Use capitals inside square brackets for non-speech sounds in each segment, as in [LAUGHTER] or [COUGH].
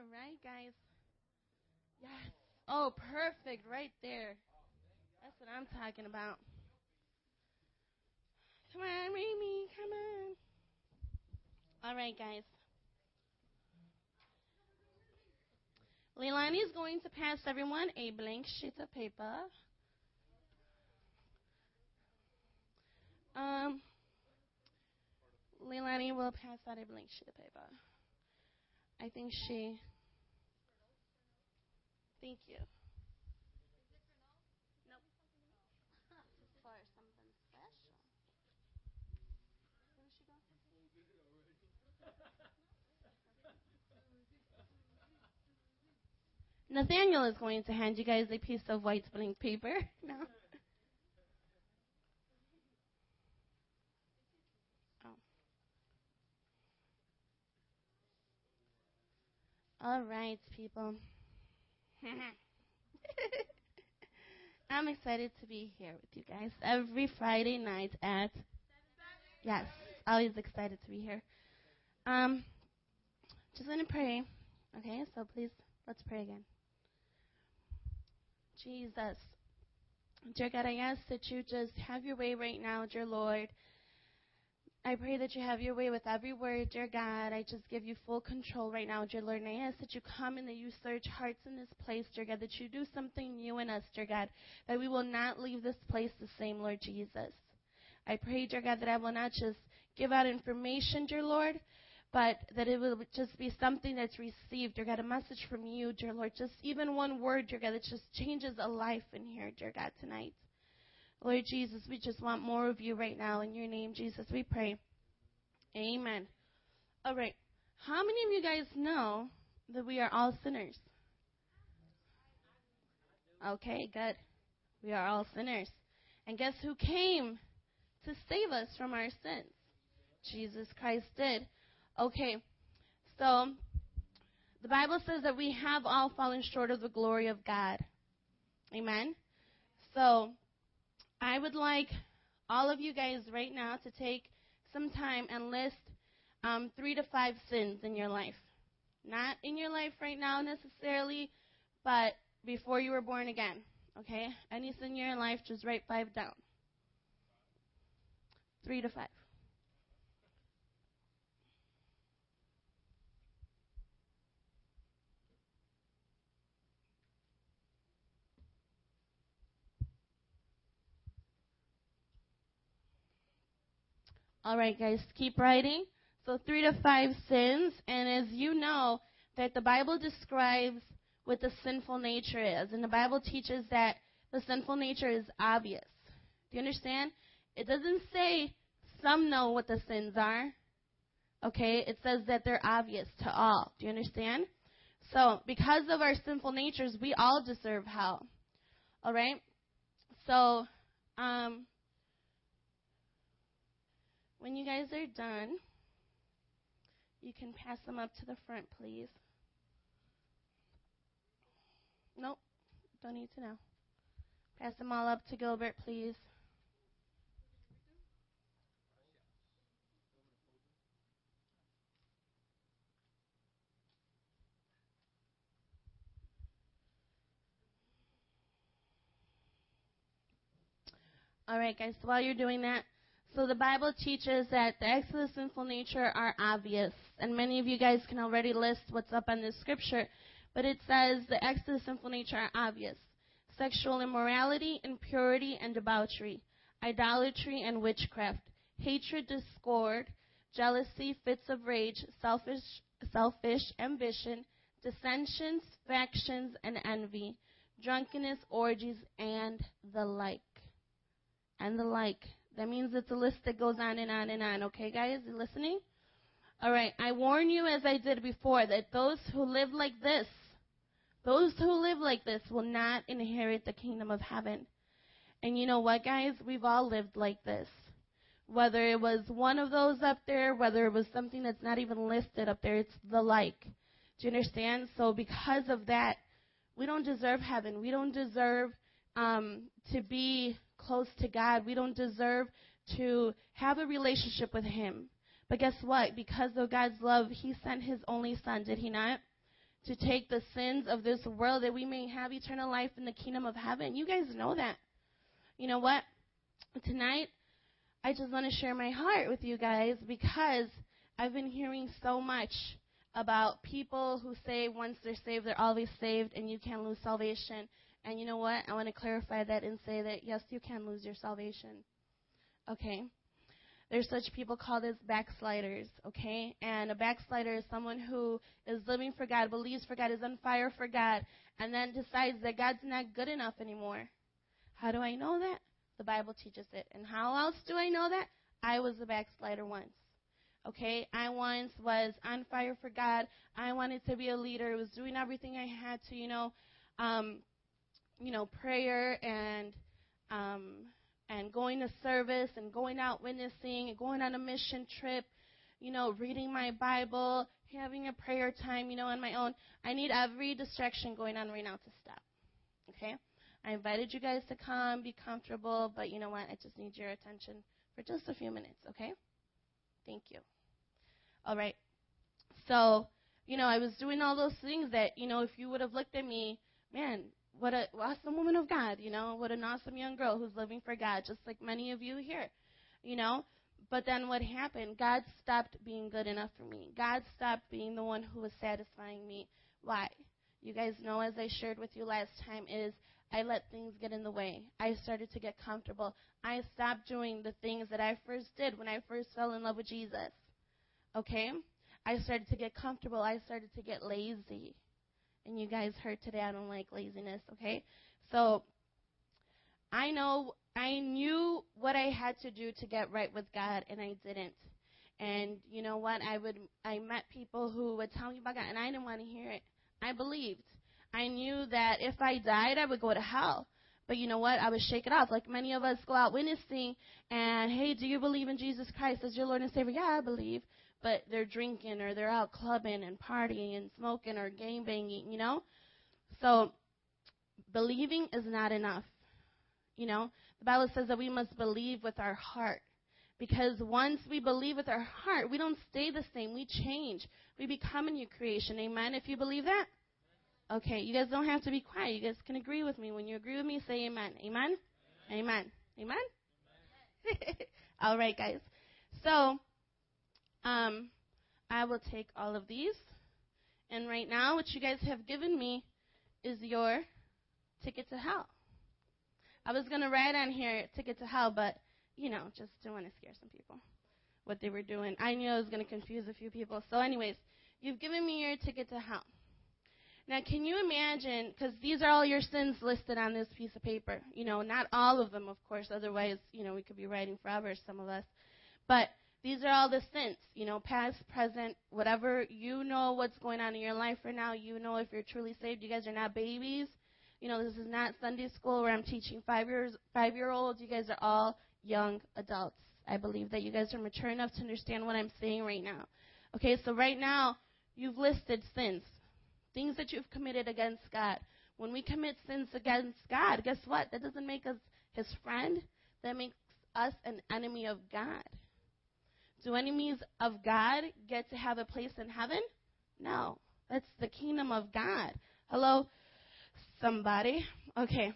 All right, guys. Yes. Oh, perfect. Right there. That's what I'm talking about. Come on, Remy. Come on. All right, guys. Leilani is going to pass everyone a blank sheet of paper. Um, Leilani will pass out a blank sheet of paper. I think she. Thank you. Nope. For something special. Where she go? Nathaniel is going to hand you guys a piece of white blank paper. [LAUGHS] No. Oh. All right, people. [LAUGHS] I'm excited to be here with you guys every Friday night at. Yes, always excited to be here. Um, just gonna pray. Okay, so please let's pray again. Jesus. Dear God, I ask that you just have your way right now, dear Lord. I pray that you have your way with every word, dear God. I just give you full control right now, dear Lord. And I ask that you come and that you search hearts in this place, dear God, that you do something new in us, dear God, that we will not leave this place the same, Lord Jesus. I pray, dear God, that I will not just give out information, dear Lord, but that it will just be something that's received, dear God, a message from you, dear Lord. Just even one word, dear God, that just changes a life in here, dear God, tonight. Lord Jesus, we just want more of you right now. In your name, Jesus, we pray. Amen. All right. How many of you guys know that we are all sinners? Okay, good. We are all sinners. And guess who came to save us from our sins? Jesus Christ did. Okay, so the Bible says that we have all fallen short of the glory of God. Amen. So I would like all of you guys right now to take some time and list um, three to five sins in your life. Not in your life right now necessarily, but before you were born again. Okay? Any sin in your life, just write five down. Three to five. All right, guys, keep writing. So three to five sins, and as you know, that the Bible describes what the sinful nature is, and the Bible teaches that the sinful nature is obvious. Do you understand? It doesn't say some know what the sins are. Okay, it says that they're obvious to all. Do you understand? So, because of our sinful natures, we all deserve hell. All right? So, um, when you guys are done, you can pass them up to the front, please. Nope, don't need to know. Pass them all up to Gilbert, please. All right, guys, so while you're doing that, so the Bible teaches that the acts of sinful nature are obvious, and many of you guys can already list what's up on this scripture, but it says the acts of sinful nature are obvious. Sexual immorality, impurity, and debauchery, idolatry and witchcraft, hatred, discord, jealousy, fits of rage, selfish, selfish ambition, dissensions, factions, and envy, drunkenness, orgies, and the like. And the like. That means it's a list that goes on and on and on. Okay, guys? You listening? All right. I warn you, as I did before, that those who live like this, those who live like this will not inherit the kingdom of heaven. And you know what, guys? We've all lived like this. Whether it was one of those up there, whether it was something that's not even listed up there, it's the like. Do you understand? So because of that, we don't deserve heaven. We don't deserve um, to be close to God. We don't deserve to have a relationship with Him. But guess what? Because of God's love, He sent His only Son, did He not? to take the sins of this world that we may have eternal life in the kingdom of heaven. You guys know that. You know what? Tonight, I just want to share my heart with you guys because I've been hearing so much about people who say once they're saved, they're always saved, and you can't lose salvation. And you know what? I want to clarify that and say that yes, you can lose your salvation. Okay? There's such people called as backsliders, okay? And a backslider is someone who is living for God, believes for God, is on fire for God, and then decides that God's not good enough anymore. How do I know that? The Bible teaches it. And how else do I know that? I was a backslider once. Okay, I once was on fire for God. I wanted to be a leader. I was doing everything I had to, you know, um, you know, prayer and um, and going to service and going out witnessing and going on a mission trip, you know, reading my Bible, having a prayer time, you know, on my own. I need every distraction going on right now to stop. Okay? I invited you guys to come, be comfortable, but you know what? I just need your attention for just a few minutes, okay? Thank you. All right. So, you know, I was doing all those things that, you know, if you would have looked at me, man, what a awesome woman of God, you know, what an awesome young girl who's living for God, just like many of you here, you know. But then what happened? God stopped being good enough for me. God stopped being the one who was satisfying me. Why? You guys know, as I shared with you last time, is I let things get in the way. I started to get comfortable. I stopped doing the things that I first did when I first fell in love with Jesus. Okay? I started to get comfortable. I started to get lazy. And you guys heard today I don't like laziness, okay? So I know I knew what I had to do to get right with God and I didn't. And you know what? I would I met people who would tell me about God and I didn't want to hear it. I believed. I knew that if I died I would go to hell. But you know what? I would shake it off. Like many of us go out witnessing and, hey, do you believe in Jesus Christ as your Lord and Savior? Yeah, I believe but they're drinking or they're out clubbing and partying and smoking or game banging, you know? So believing is not enough. You know, the Bible says that we must believe with our heart. Because once we believe with our heart, we don't stay the same. We change. We become a new creation. Amen. If you believe that? Okay, you guys don't have to be quiet. You guys can agree with me. When you agree with me, say amen. Amen? Amen. Amen. amen? [LAUGHS] amen. All right, guys. So, um, I will take all of these. And right now, what you guys have given me is your ticket to hell. I was going to write on here ticket to hell, but, you know, just don't want to scare some people what they were doing. I knew I was going to confuse a few people. So, anyways, you've given me your ticket to hell. Now, can you imagine, because these are all your sins listed on this piece of paper. You know, not all of them, of course, otherwise, you know, we could be writing forever, some of us. But these are all the sins, you know, past, present, whatever. You know what's going on in your life right now. You know if you're truly saved. You guys are not babies. You know, this is not Sunday school where I'm teaching five years five year olds. You guys are all young adults. I believe that you guys are mature enough to understand what I'm saying right now. Okay, so right now you've listed sins, things that you've committed against God. When we commit sins against God, guess what? That doesn't make us his friend. That makes us an enemy of God. Do enemies of God get to have a place in heaven? No. That's the kingdom of God. Hello, somebody? Okay.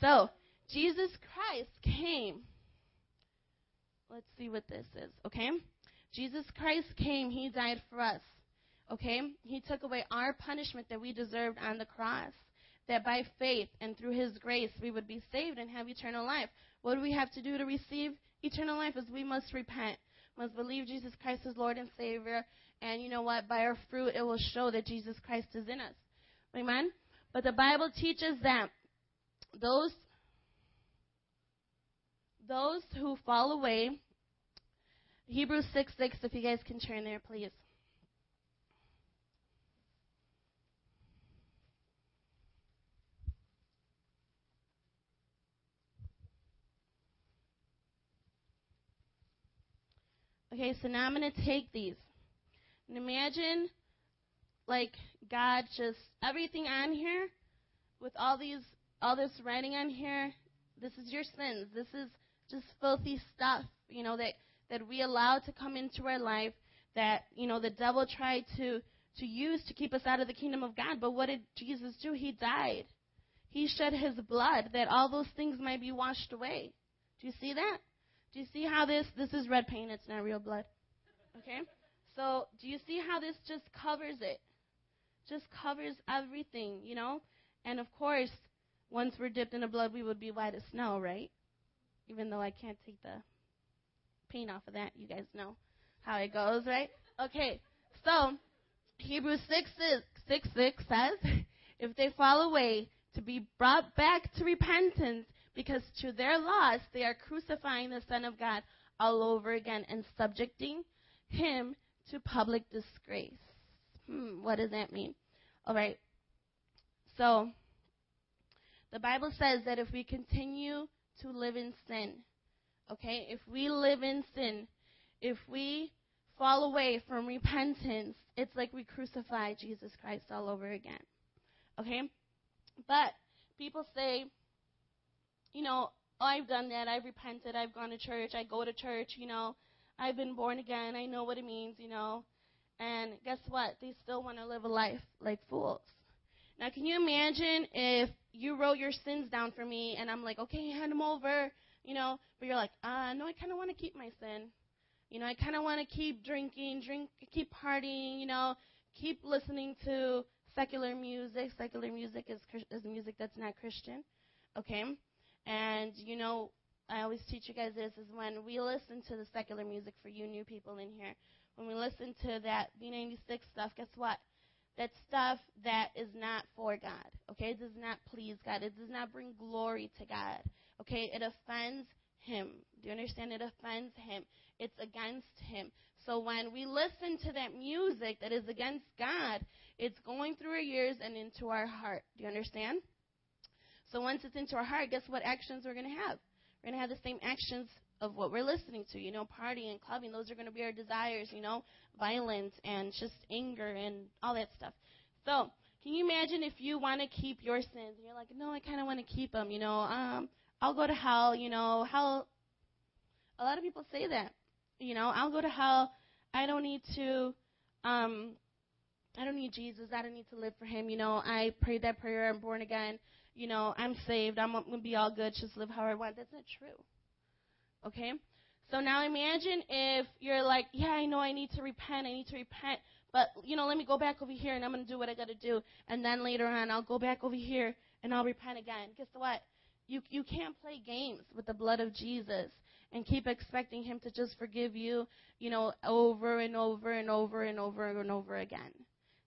So, Jesus Christ came. Let's see what this is, okay? Jesus Christ came. He died for us, okay? He took away our punishment that we deserved on the cross. That by faith and through His grace we would be saved and have eternal life. What do we have to do to receive eternal life? Is we must repent must believe Jesus Christ is Lord and Savior. And you know what? By our fruit, it will show that Jesus Christ is in us. Amen? But the Bible teaches that those, those who fall away, Hebrews 6 6, if you guys can turn there, please. Okay, so now I'm going to take these. And imagine, like, God just, everything on here, with all these, all this writing on here, this is your sins. This is just filthy stuff, you know, that, that we allow to come into our life, that, you know, the devil tried to, to use to keep us out of the kingdom of God. But what did Jesus do? He died. He shed his blood that all those things might be washed away. Do you see that? Do you see how this this is red paint, it's not real blood. Okay? So, do you see how this just covers it? Just covers everything, you know? And of course, once we're dipped in the blood, we would be white as snow, right? Even though I can't take the paint off of that, you guys know how it goes, right? Okay, so Hebrews 6 6, 6, 6 says, [LAUGHS] if they fall away, to be brought back to repentance, because to their loss they are crucifying the Son of God all over again and subjecting him to public disgrace. Hmm, what does that mean? All right. So, the Bible says that if we continue to live in sin, okay, if we live in sin, if we fall away from repentance, it's like we crucify Jesus Christ all over again. Okay? But people say, you know, oh, I've done that. I've repented. I've gone to church. I go to church. You know, I've been born again. I know what it means, you know. And guess what? They still want to live a life like fools. Now, can you imagine if you wrote your sins down for me and I'm like, okay, hand them over, you know, but you're like, uh, no, I kind of want to keep my sin. You know, I kind of want to keep drinking, drink, keep partying, you know, keep listening to secular music. Secular music is, is music that's not Christian, okay? And, you know, I always teach you guys this is when we listen to the secular music for you new people in here, when we listen to that B96 stuff, guess what? That stuff that is not for God, okay? It does not please God. It does not bring glory to God, okay? It offends Him. Do you understand? It offends Him. It's against Him. So when we listen to that music that is against God, it's going through our ears and into our heart. Do you understand? So once it's into our heart, guess what actions we're going to have? We're going to have the same actions of what we're listening to, you know, partying, and clubbing. Those are going to be our desires, you know, violence and just anger and all that stuff. So, can you imagine if you want to keep your sins and you're like, no, I kind of want to keep them, you know, um, I'll go to hell, you know, hell. A lot of people say that, you know, I'll go to hell. I don't need to, um, I don't need Jesus. I don't need to live for Him. You know, I prayed that prayer. I'm born again. You know, I'm saved. I'm going to be all good. Just live how I want. That's not true. Okay? So now imagine if you're like, yeah, I know I need to repent. I need to repent. But, you know, let me go back over here and I'm going to do what I got to do. And then later on, I'll go back over here and I'll repent again. Guess what? You, you can't play games with the blood of Jesus and keep expecting Him to just forgive you, you know, over and over and over and over and over again.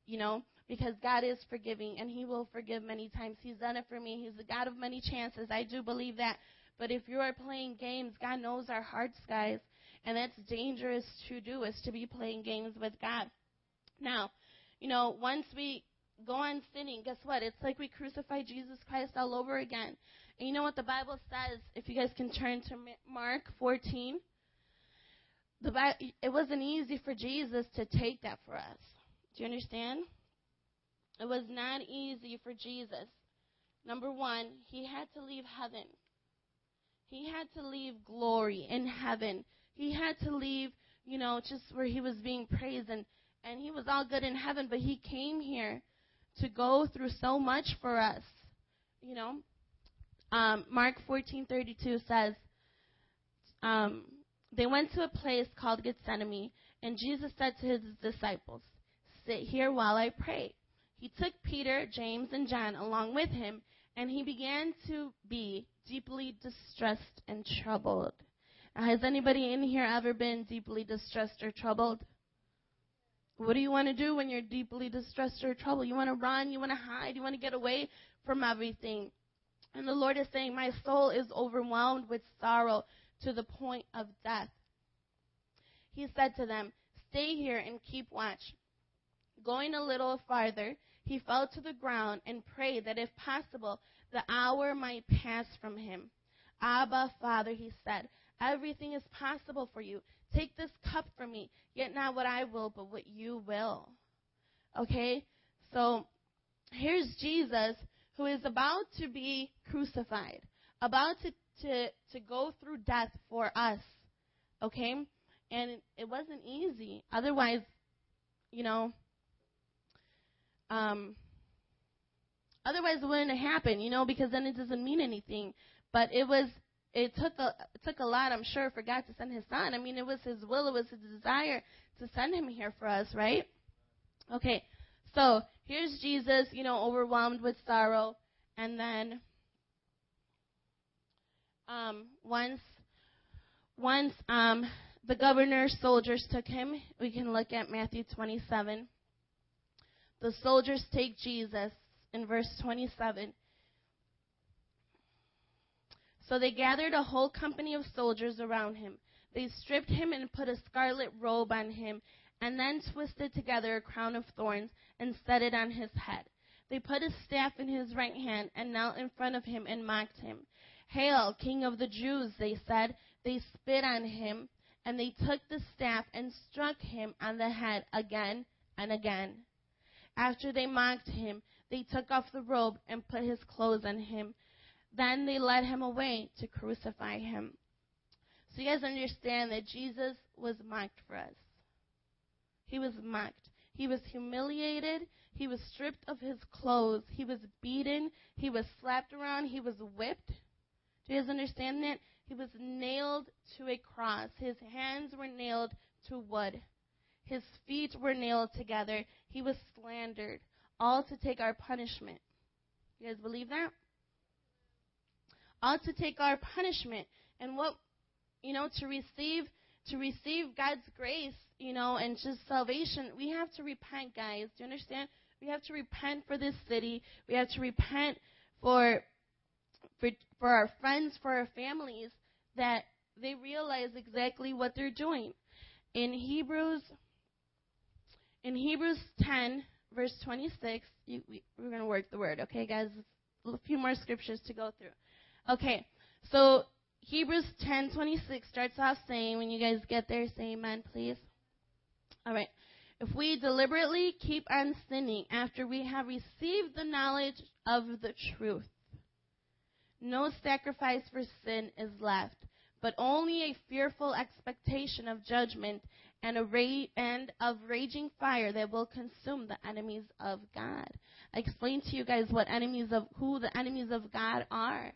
You know, because God is forgiving and He will forgive many times. He's done it for me. He's the God of many chances. I do believe that. But if you are playing games, God knows our hearts, guys. And that's dangerous to do, is to be playing games with God. Now, you know, once we go on sinning, guess what? It's like we crucify Jesus Christ all over again. And you know what the Bible says? If you guys can turn to Mark 14, the Bible, it wasn't easy for Jesus to take that for us. Do you understand? It was not easy for Jesus. Number one, he had to leave heaven. He had to leave glory in heaven. He had to leave, you know, just where he was being praised and, and he was all good in heaven, but he came here to go through so much for us. You know, um, Mark 14:32 says, um, they went to a place called Gethsemane, and Jesus said to his disciples, "Sit here while I pray." He took Peter, James, and John along with him, and he began to be deeply distressed and troubled. Now, has anybody in here ever been deeply distressed or troubled? What do you want to do when you're deeply distressed or troubled? You want to run, you want to hide, you want to get away from everything. And the Lord is saying, My soul is overwhelmed with sorrow to the point of death. He said to them, Stay here and keep watch. Going a little farther, he fell to the ground and prayed that if possible, the hour might pass from him. Abba, Father, he said, everything is possible for you. Take this cup from me, yet not what I will, but what you will. Okay? So here's Jesus who is about to be crucified, about to, to, to go through death for us. Okay? And it, it wasn't easy. Otherwise, you know, Um, otherwise, it wouldn't have happened, you know, because then it doesn't mean anything. But it was, it took a, it took a lot, I'm sure, for God to send His Son. I mean, it was His will, it was His desire to send Him here for us, right? Okay, so here's Jesus, you know, overwhelmed with sorrow, and then um, once once um, the governor's soldiers took him, we can look at Matthew 27. The soldiers take Jesus in verse 27. So they gathered a whole company of soldiers around him. They stripped him and put a scarlet robe on him, and then twisted together a crown of thorns and set it on his head. They put a staff in his right hand and knelt in front of him and mocked him. Hail, King of the Jews, they said. They spit on him, and they took the staff and struck him on the head again and again. After they mocked him, they took off the robe and put his clothes on him. Then they led him away to crucify him. So you guys understand that Jesus was mocked for us. He was mocked. He was humiliated. He was stripped of his clothes. He was beaten. He was slapped around. He was whipped. Do you guys understand that? He was nailed to a cross. His hands were nailed to wood. His feet were nailed together. He was slandered, all to take our punishment. You guys believe that? All to take our punishment. And what, you know, to receive, to receive God's grace, you know, and just salvation, we have to repent, guys. Do you understand? We have to repent for this city. We have to repent for for, for our friends, for our families, that they realize exactly what they're doing. In Hebrews, in Hebrews 10, verse 26, you, we, we're going to work the word, okay, guys? A few more scriptures to go through. Okay, so Hebrews 10:26 starts off saying, when you guys get there, say amen, please. All right. If we deliberately keep on sinning after we have received the knowledge of the truth, no sacrifice for sin is left, but only a fearful expectation of judgment and, a ra- and of raging fire that will consume the enemies of God. I explained to you guys what enemies of who the enemies of God are.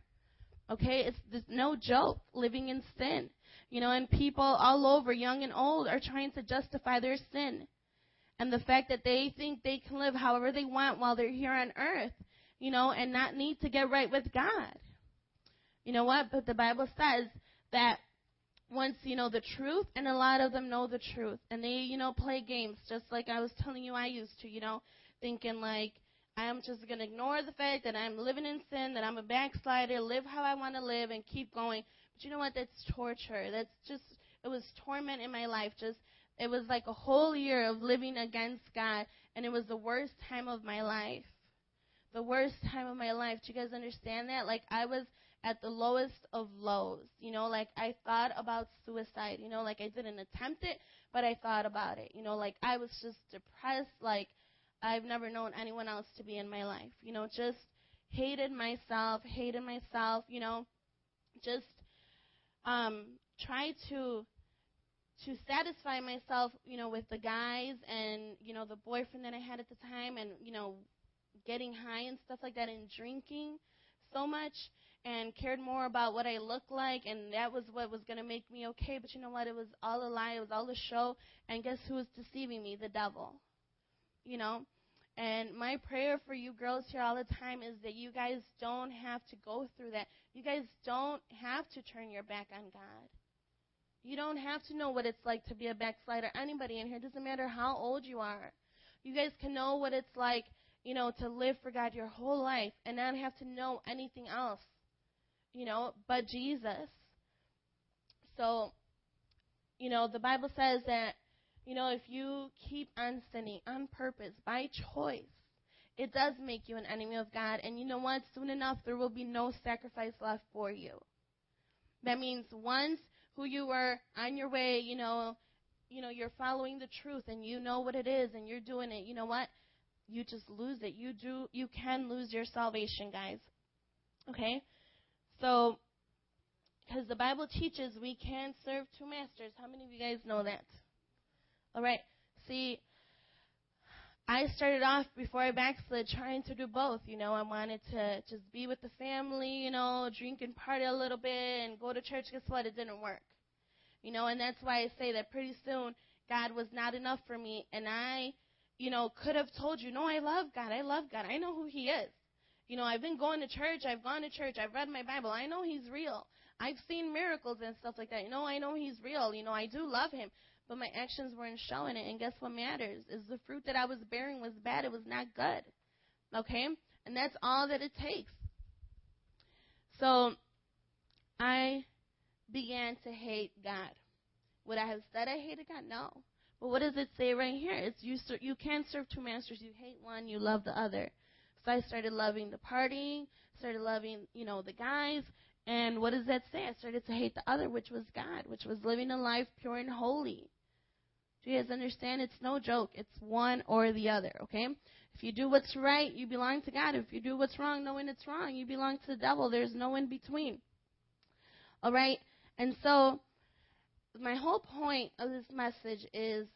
Okay, it's, it's no joke living in sin. You know, and people all over, young and old, are trying to justify their sin. And the fact that they think they can live however they want while they're here on earth, you know, and not need to get right with God. You know what? But the Bible says that once you know the truth, and a lot of them know the truth, and they, you know, play games just like I was telling you I used to, you know, thinking like, I'm just going to ignore the fact that I'm living in sin, that I'm a backslider, live how I want to live, and keep going. But you know what? That's torture. That's just, it was torment in my life. Just, it was like a whole year of living against God, and it was the worst time of my life. The worst time of my life. Do you guys understand that? Like, I was at the lowest of lows. You know, like I thought about suicide. You know, like I didn't attempt it, but I thought about it. You know, like I was just depressed. Like I've never known anyone else to be in my life. You know, just hated myself, hated myself. You know, just um, tried to to satisfy myself, you know, with the guys and you know the boyfriend that I had at the time, and you know, getting high and stuff like that, and drinking so much and cared more about what I looked like, and that was what was going to make me okay. But you know what? It was all a lie. It was all a show. And guess who was deceiving me? The devil. You know? And my prayer for you girls here all the time is that you guys don't have to go through that. You guys don't have to turn your back on God. You don't have to know what it's like to be a backslider. Anybody in here, doesn't matter how old you are. You guys can know what it's like, you know, to live for God your whole life and not have to know anything else you know, but Jesus. So, you know, the Bible says that, you know, if you keep on sinning on purpose, by choice, it does make you an enemy of God. And you know what? Soon enough, there will be no sacrifice left for you. That means once who you were on your way, you know, you know, you're following the truth and you know what it is and you're doing it, you know what? You just lose it. You do you can lose your salvation, guys. Okay? So, because the Bible teaches we can serve two masters. How many of you guys know that? All right. See, I started off before I backslid trying to do both. You know, I wanted to just be with the family, you know, drink and party a little bit and go to church. Guess what? It didn't work. You know, and that's why I say that pretty soon God was not enough for me. And I, you know, could have told you, no, I love God. I love God. I know who He is. You know, I've been going to church. I've gone to church. I've read my Bible. I know He's real. I've seen miracles and stuff like that. You know, I know He's real. You know, I do love Him. But my actions weren't showing it. And guess what matters? Is the fruit that I was bearing was bad. It was not good. Okay? And that's all that it takes. So, I began to hate God. Would I have said I hated God? No. But what does it say right here? It's you. You can't serve two masters. You hate one, you love the other. So I started loving the partying, started loving, you know, the guys, and what does that say? I started to hate the other, which was God, which was living a life pure and holy. Do you guys understand? It's no joke. It's one or the other, okay? If you do what's right, you belong to God. If you do what's wrong, knowing it's wrong, you belong to the devil. There's no in between. All right? And so, my whole point of this message is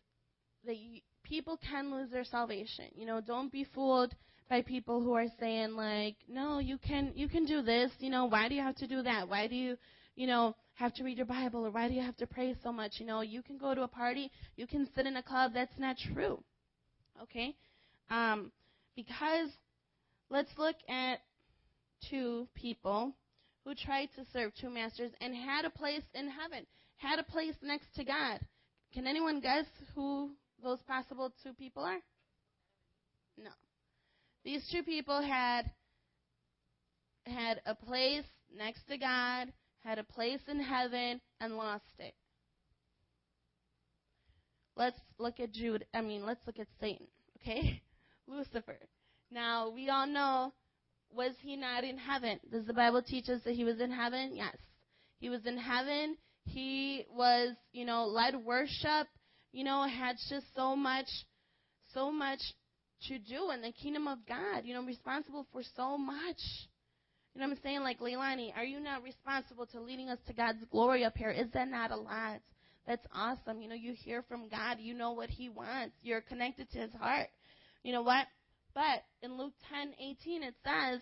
that you, people can lose their salvation. You know, don't be fooled by people who are saying like, "No, you can you can do this. You know, why do you have to do that? Why do you, you know, have to read your Bible or why do you have to pray so much? You know, you can go to a party, you can sit in a club. That's not true. Okay? Um, because let's look at two people who tried to serve two masters and had a place in heaven, had a place next to God. Can anyone guess who those possible two people are? No. These two people had had a place next to God, had a place in heaven, and lost it. Let's look at Jude. I mean, let's look at Satan. Okay, [LAUGHS] Lucifer. Now we all know, was he not in heaven? Does the Bible teach us that he was in heaven? Yes, he was in heaven. He was, you know, led worship. You know, had just so much, so much to do in the kingdom of God. You know, responsible for so much. You know what I'm saying? Like, Leilani, are you not responsible to leading us to God's glory up here? Is that not a lot? That's awesome. You know, you hear from God. You know what He wants. You're connected to His heart. You know what? But in Luke 10:18 it says,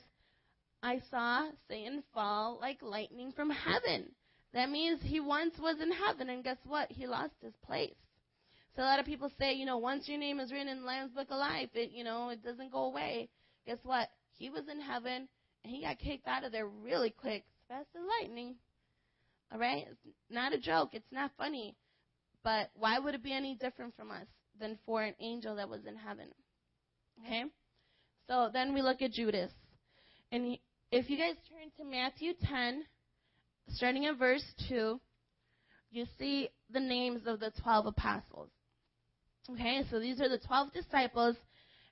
"I saw Satan fall like lightning from heaven." That means he once was in heaven, and guess what? He lost his place. So a lot of people say, you know, once your name is written in the Lamb's Book of Life, it, you know, it doesn't go away. Guess what? He was in heaven, and he got kicked out of there really quick, fast as lightning. All right? It's not a joke. It's not funny. But why would it be any different from us than for an angel that was in heaven? Okay? So then we look at Judas. And he, if you guys turn to Matthew 10, starting at verse 2, you see the names of the 12 apostles. Okay, so these are the 12 disciples.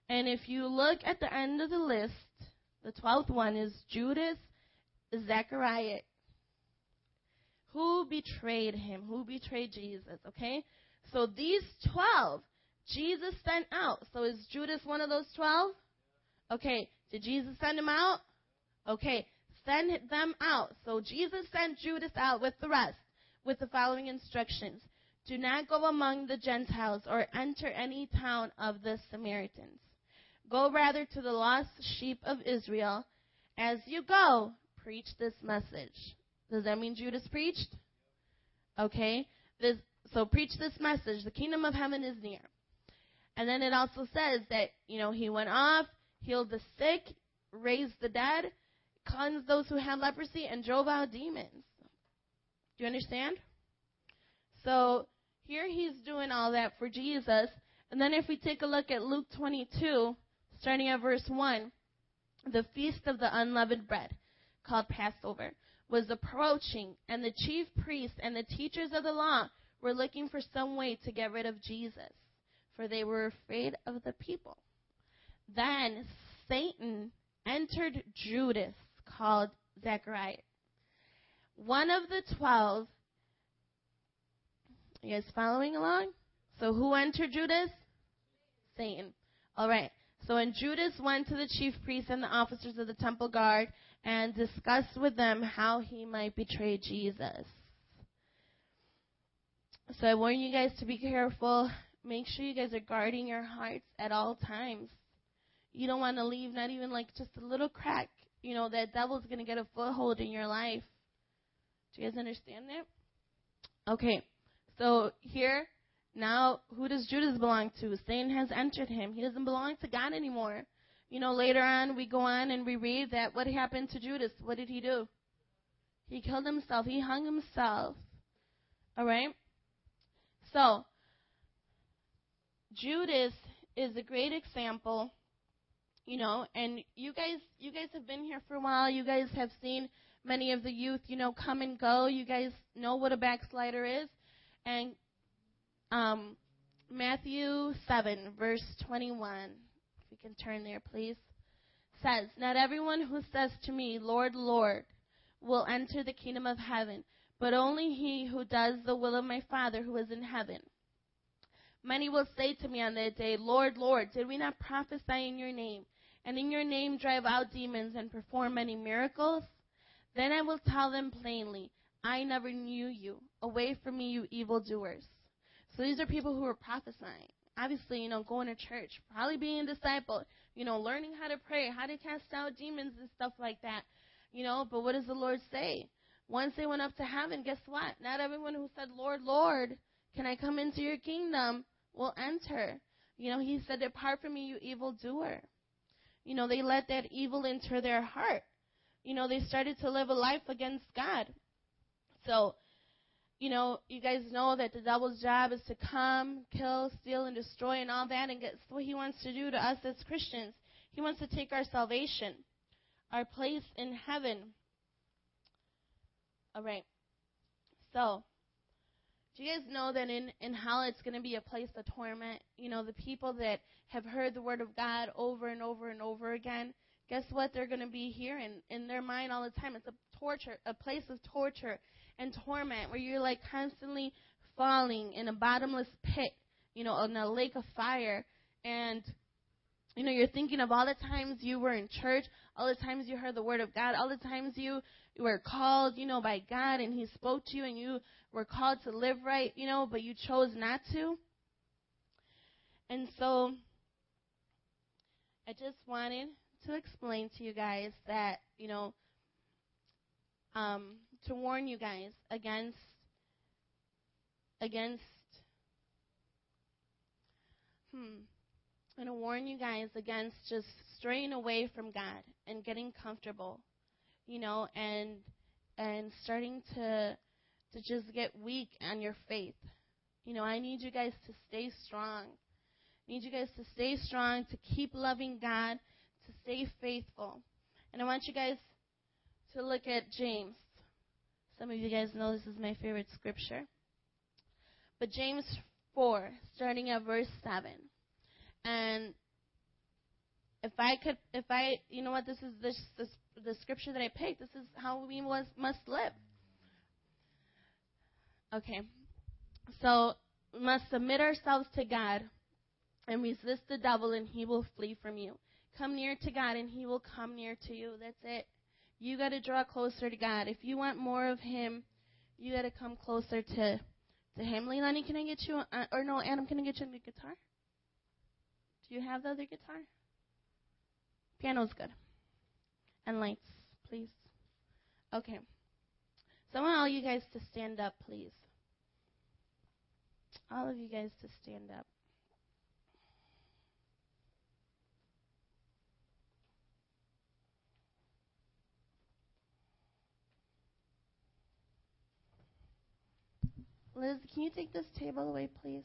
And if you look at the end of the list, the 12th one is Judas Zachariah. Who betrayed him? Who betrayed Jesus? Okay? So these 12, Jesus sent out. So is Judas one of those 12? Okay. Did Jesus send him out? Okay. Send them out. So Jesus sent Judas out with the rest with the following instructions do not go among the Gentiles or enter any town of the Samaritans. Go rather to the lost sheep of Israel. As you go, preach this message. Does that mean Judas preached? Okay. This, so preach this message. The kingdom of heaven is near. And then it also says that, you know, he went off, healed the sick, raised the dead, cleansed those who had leprosy, and drove out demons. Do you understand? So here he's doing all that for Jesus. And then if we take a look at Luke 22, starting at verse 1, the feast of the unleavened bread, called Passover, was approaching, and the chief priests and the teachers of the law were looking for some way to get rid of Jesus, for they were afraid of the people. Then Satan entered Judas, called Zacharias, one of the twelve you guys following along? So who entered Judas? Satan. All right. So when Judas went to the chief priests and the officers of the temple guard and discussed with them how he might betray Jesus. So I warn you guys to be careful make sure you guys are guarding your hearts at all times. You don't want to leave not even like just a little crack. You know, that devil's going to get a foothold in your life. Do you guys understand that? Okay. So here, now, who does Judas belong to? Satan has entered him. He doesn't belong to God anymore. You know, later on, we go on and we read that what happened to Judas? What did he do? He killed himself. He hung himself. All right? So, Judas is a great example, you know, and you guys you guys have been here for a while. You guys have seen many of the youth, you know, come and go. You guys know what a backslider is. And um, Matthew 7, verse 21, if we can turn there, please, says, Not everyone who says to me, Lord, Lord, will enter the kingdom of heaven, but only he who does the will of my Father who is in heaven. Many will say to me on that day, Lord, Lord, did we not prophesy in your name, and in your name drive out demons and perform many miracles? Then I will tell them plainly, I never knew you. Away from me, you evildoers. So these are people who are prophesying. Obviously, you know, going to church, probably being a disciple, you know, learning how to pray, how to cast out demons and stuff like that. You know, but what does the Lord say? Once they went up to heaven, guess what? Not everyone who said, Lord, Lord, can I come into your kingdom will enter. You know, he said, Depart from me, you evildoer. You know, they let that evil enter their heart. You know, they started to live a life against God. So, you know, you guys know that the devil's job is to come, kill, steal, and destroy, and all that. And guess what he wants to do to us as Christians? He wants to take our salvation, our place in heaven. All right. So, do you guys know that in, in hell it's going to be a place of torment? You know, the people that have heard the word of God over and over and over again, guess what they're going to be hearing in their mind all the time? It's a torture, a place of torture and torment where you're like constantly falling in a bottomless pit, you know, in a lake of fire. And, you know, you're thinking of all the times you were in church, all the times you heard the word of God, all the times you were called, you know, by God and He spoke to you and you were called to live right, you know, but you chose not to. And so I just wanted to explain to you guys that, you know, um, to warn you guys against against hmm I'm going to warn you guys against just straying away from God and getting comfortable you know, and and starting to to just get weak on your faith. You know, I need you guys to stay strong. I need you guys to stay strong, to keep loving God, to stay faithful. And I want you guys to look at James. Some of you guys know this is my favorite scripture. But James 4, starting at verse 7. And if I could, if I, you know what, this is this, this the scripture that I picked. This is how we was, must live. Okay. So we must submit ourselves to God and resist the devil, and he will flee from you. Come near to God, and he will come near to you. That's it. You got to draw closer to God. If you want more of Him, you got to come closer to to Him. Leilani, can I get you? Or no, Adam, can I get you a guitar? Do you have the other guitar? Piano's good. And lights, please. Okay. So I want all you guys to stand up, please. All of you guys to stand up. Liz, can you take this table away, please?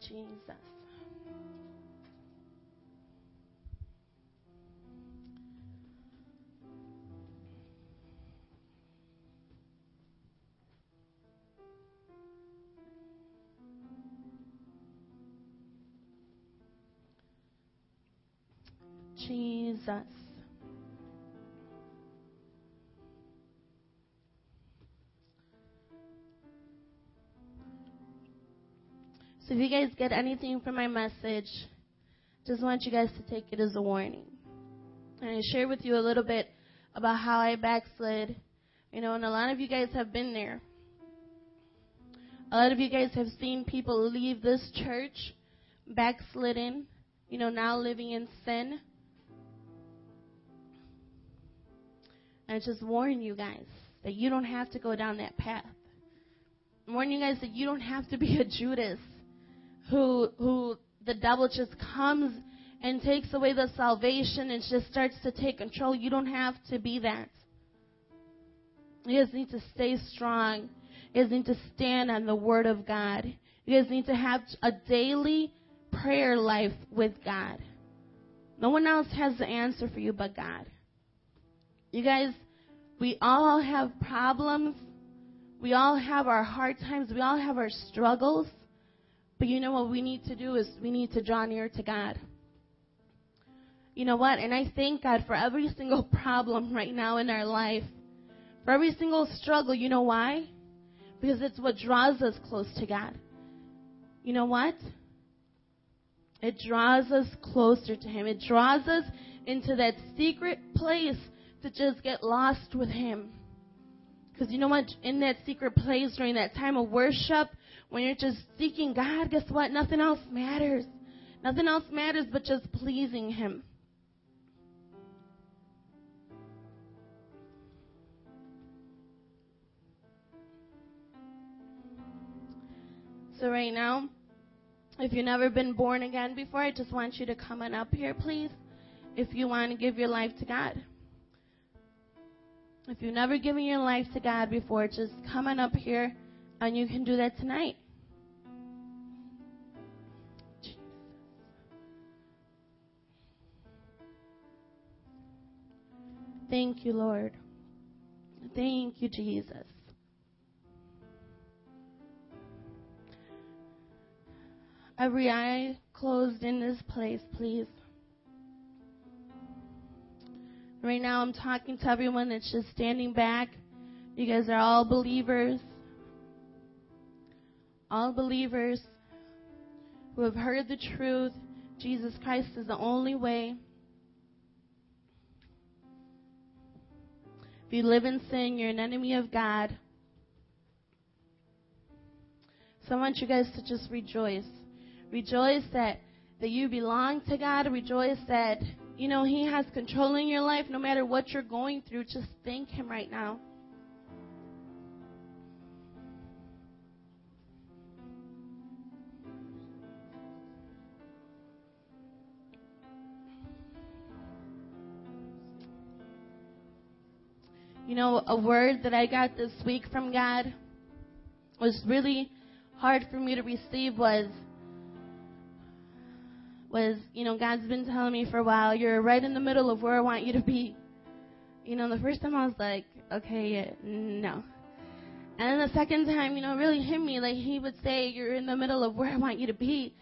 Jesus. So if you guys get anything from my message, just want you guys to take it as a warning. And I shared with you a little bit about how I backslid. You know, and a lot of you guys have been there. A lot of you guys have seen people leave this church backslidden, you know, now living in sin. And I just warn you guys that you don't have to go down that path. I warn you guys that you don't have to be a Judas who who the devil just comes and takes away the salvation and just starts to take control. You don't have to be that. You guys need to stay strong. You guys need to stand on the Word of God. You guys need to have a daily prayer life with God. No one else has the answer for you but God. You guys, we all have problems. We all have our hard times. We all have our struggles. But you know what we need to do is we need to draw near to God. You know what? And I thank God for every single [LAUGHS] problem right now in our life. For every single struggle. You know why? Because it's what draws us close to God. You know what? It draws us closer to Him. It draws us into that secret place to just get lost with Him. Because you know what? In that secret place during that time of worship, when you're just seeking God, guess what? Nothing else matters. Nothing else matters but just pleasing Him. So, right now, if you've never been born again before, I just want you to come on up here, please, if you want to give your life to God. If you've never given your life to God before, just come on up here and you can do that tonight. Thank you, Lord. Thank you, Jesus. Every eye closed in this place, please. Right now, I'm talking to everyone that's just standing back. You guys are all believers. All believers who have heard the truth. Jesus Christ is the only way. If you live in sin, you're an enemy of God. So I want you guys to just rejoice. Rejoice that, that you belong to God. Rejoice that, you know, He has control in your life no matter what you're going through. Just thank Him right now. You know, a word that I got this week from God was really hard for me to receive was was, you know, God's been telling me for a while, you're right in the middle of where I want you to be. You know, the first time I was like, okay, yeah, no. And then the second time, you know, really hit me. Like he would say, you're in the middle of where I want you to be.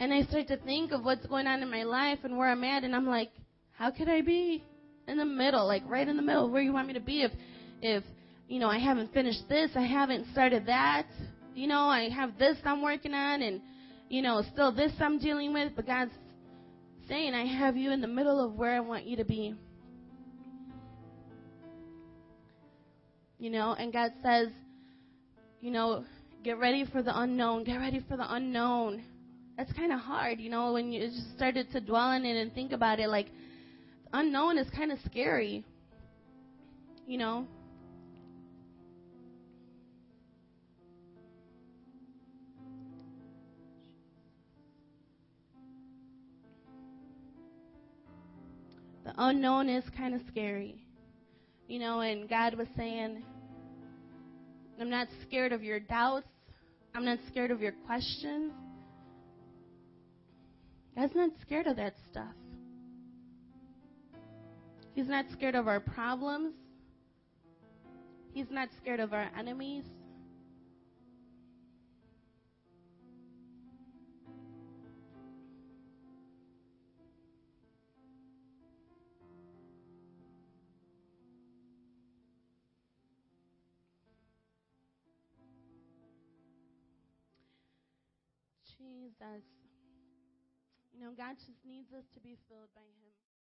And I start to think of what's going on in my life and where I'm at, and I'm like, how could I be in the middle, like right in the middle, of where you want me to be? If, if, you know, I haven't finished this, I haven't started that, you know, I have this I'm working on, and you know, still this I'm dealing with, but God's saying, I have you in the middle of where I want you to be. You know, and God says, you know, get ready for the unknown. Get ready for the unknown. That's kind of hard, you know, when you just started to dwell on it and think about it. Like, unknown is kind of scary, you know. Unknown is kind of scary. You know, and God was saying, I'm not scared of your doubts. I'm not scared of your questions. God's not scared of that stuff. He's not scared of our problems. He's not scared of our enemies. Jesus. You know, God just needs us to be filled by Him.